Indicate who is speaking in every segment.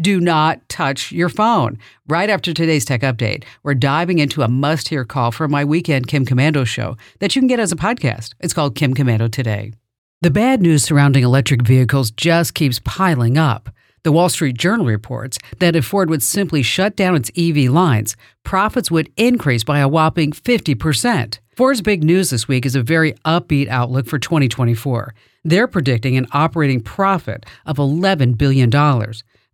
Speaker 1: Do not touch your phone. Right after today's tech update, we're diving into a must hear call from my weekend Kim Komando show that you can get as a podcast. It's called Kim Komando Today. The bad news surrounding electric vehicles just keeps piling up. The Wall Street Journal reports that if Ford would simply shut down its EV lines, profits would increase by a whopping 50%. Ford's big news this week is a very upbeat outlook for 2024. They're predicting an operating profit of $11 billion.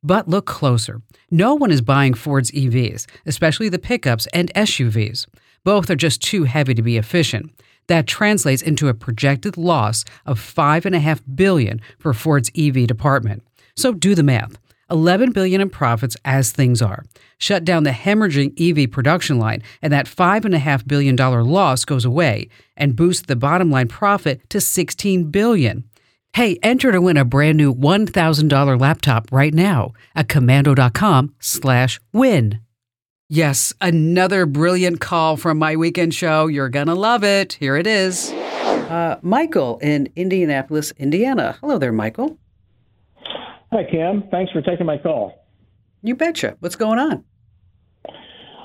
Speaker 1: But look closer. No one is buying Ford's EVs, especially the pickups and SUVs. Both are just too heavy to be efficient. That translates into a projected loss of 5.5 billion for Ford's EV department. So do the math. 11 billion in profits as things are. Shut down the hemorrhaging EV production line and that $5.5 billion loss goes away and boost the bottom line profit to 16 billion. Hey, enter to win a brand new $1,000 laptop right now at komando.com slash win. Yes, another brilliant call from my weekend show. You're going to love it. Here it is. Uh, Michael in Indianapolis, Indiana. Hello there, Michael.
Speaker 2: Hi, Kim. Thanks for taking my call.
Speaker 1: You betcha. What's going on?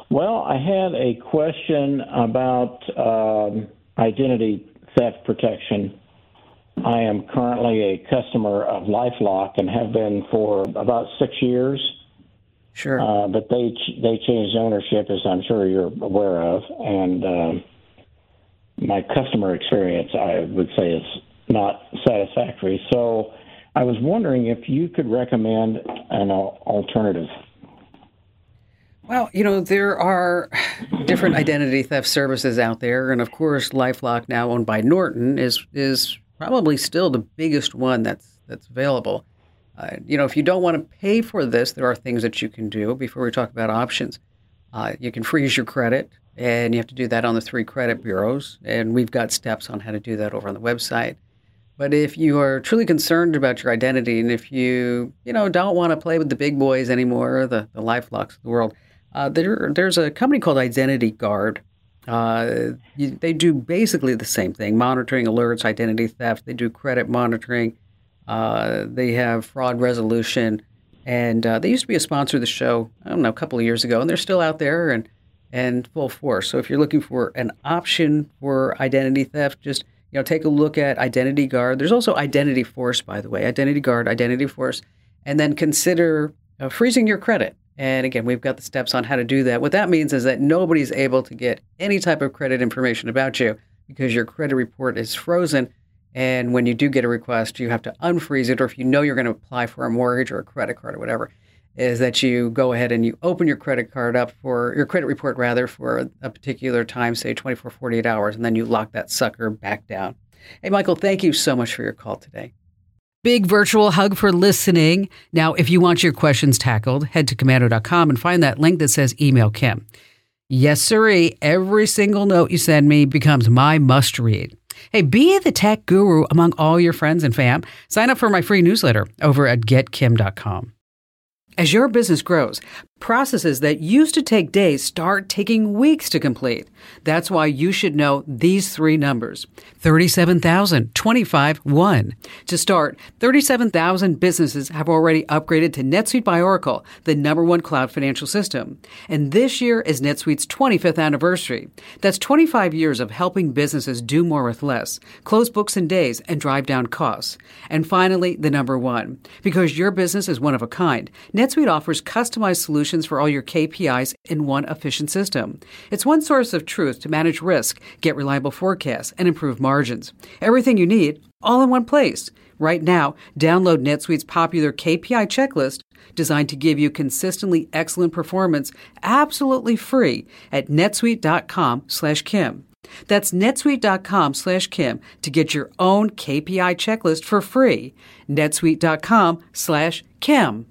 Speaker 2: Well, I had a question about um, identity theft protection. I am currently a customer of LifeLock and have been for about six years.
Speaker 1: Sure.
Speaker 2: Uh, but they they changed ownership, as I'm sure you're aware of, and uh, my customer experience, I would say, is not satisfactory. So I was wondering if you could recommend an alternative.
Speaker 1: Well, you know, there are different identity theft services out there, and of course, LifeLock, now owned by Norton, is is probably still the biggest one that's that's available. Uh, you know, if you don't want to pay for this, there are things that you can do. Before we talk about options, uh, you can freeze your credit, and you have to do that on the three credit bureaus, and we've got steps on how to do that over on the website. But if you are truly concerned about your identity and if you, you know, don't want to play with the big boys anymore, the, the LifeLocks of the world, uh, there, there's a company called Identity Guard. Uh, you, they do basically the same thing, monitoring alerts, identity theft. They do credit monitoring. Uh, they have fraud resolution. And uh, they used to be a sponsor of the show, I don't know, a couple of years ago, and they're still out there and, and full force. So if you're looking for an option for identity theft, just – you know, take a look at Identity Guard. There's also Identity Force, by the way, Identity Guard, Identity Force, and then consider uh, freezing your credit. And again, we've got the steps on how to do that. What that means is that nobody's able to get any type of credit information about you because your credit report is frozen. And when you do get a request, you have to unfreeze it, or if you know you're going to apply for a mortgage or a credit card or whatever, is that you go ahead and you open your credit card up for your credit report rather for a particular time, say 24, 48 hours, and then you lock that sucker back down. Hey, Michael, thank you so much for your call today. Big virtual hug for listening. Now, if you want your questions tackled, head to komando.com and find that link that says email Kim. Yes, sirree. Every single note you send me becomes my must read. Hey, be the tech guru among all your friends and fam. Sign up for my free newsletter over at getkim.com. As your business grows, processes that used to take days start taking weeks to complete. That's why you should know these three numbers 37,000, 25, 1. To start, 37,000 businesses have already upgraded to NetSuite by Oracle, the number one cloud financial system. And this year is NetSuite's 25th anniversary. That's 25 years of helping businesses do more with less, close books in days, and drive down costs. And finally, the number one. Because your business is one of a kind, NetSuite offers customized solutions for all your KPIs in one efficient system. It's one source of truth to manage risk, get reliable forecasts, and improve margins. Everything you need, all in one place. Right now, download NetSuite's popular KPI checklist designed to give you consistently excellent performance absolutely free at netsuite.com slash Kim. That's netsuite.com slash Kim to get your own KPI checklist for free. netsuite.com slash Kim.